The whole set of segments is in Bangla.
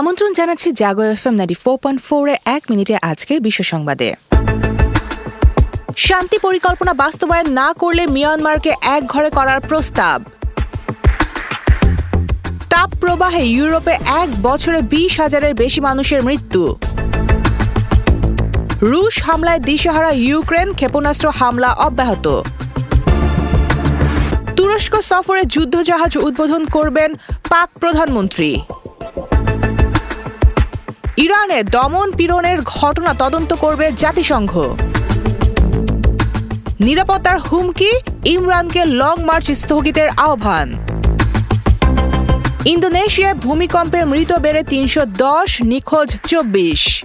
আমন্ত্রণ জানাচ্ছি Jago F M ninety four point ফোরে এক মিনিটে আজকের বিশ্ব সংবাদে। শান্তি পরিকল্পনা বাস্তবায়ন না করলে মিয়ানমারকে এক ঘরে করার প্রস্তাব। তাপ প্রবাহে ইউরোপে এক বছরে বিশ হাজারের বেশি মানুষের মৃত্যু। রুশ হামলায় দিশেহারা ইউক্রেন ক্ষেপণাস্ত্র হামলা অব্যাহত। তুরস্ক সফরে যুদ্ধজাহাজ উদ্বোধন করবেন পাক প্রধানমন্ত্রী। ইরানে দমন পীড়নের ঘটনা তদন্ত করবে জাতিসংঘ। নিরাপত্তার হুমকি, ইমরানকে লং মার্চ স্থগিতের আহ্বান। ইন্দোনেশিয়ায় ভূমিকম্পে মৃত বেড়ে তিনশো দশ, নিখোঁজ চব্বিশ।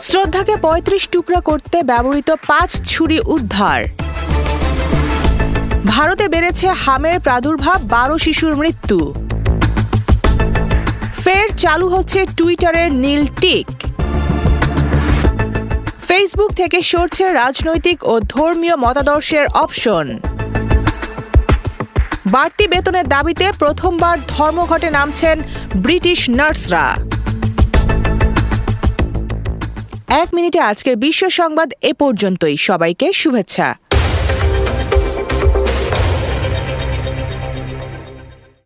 শ্রদ্ধাকে পঁয়ত্রিশ টুকরা করতে ব্যবহৃত পাঁচ ছুরি উদ্ধার। ভারতে বেড়েছে হামের প্রাদুর্ভাব, বারো শিশুর মৃত্যু। চালু হচ্ছে টুইটারের নীল টিক। ফেসবুক থেকে সরছে রাজনৈতিক ও ধর্মীয় মতাদর্শের অপশন। বাড়তি বেতনের দাবিতে প্রথমবার ধর্মঘটে নামছেন ব্রিটিশ নার্সরা। এক মিনিটে আজকের বিশ্ব সংবাদ এ পর্যন্তই। সবাইকে শুভেচ্ছা।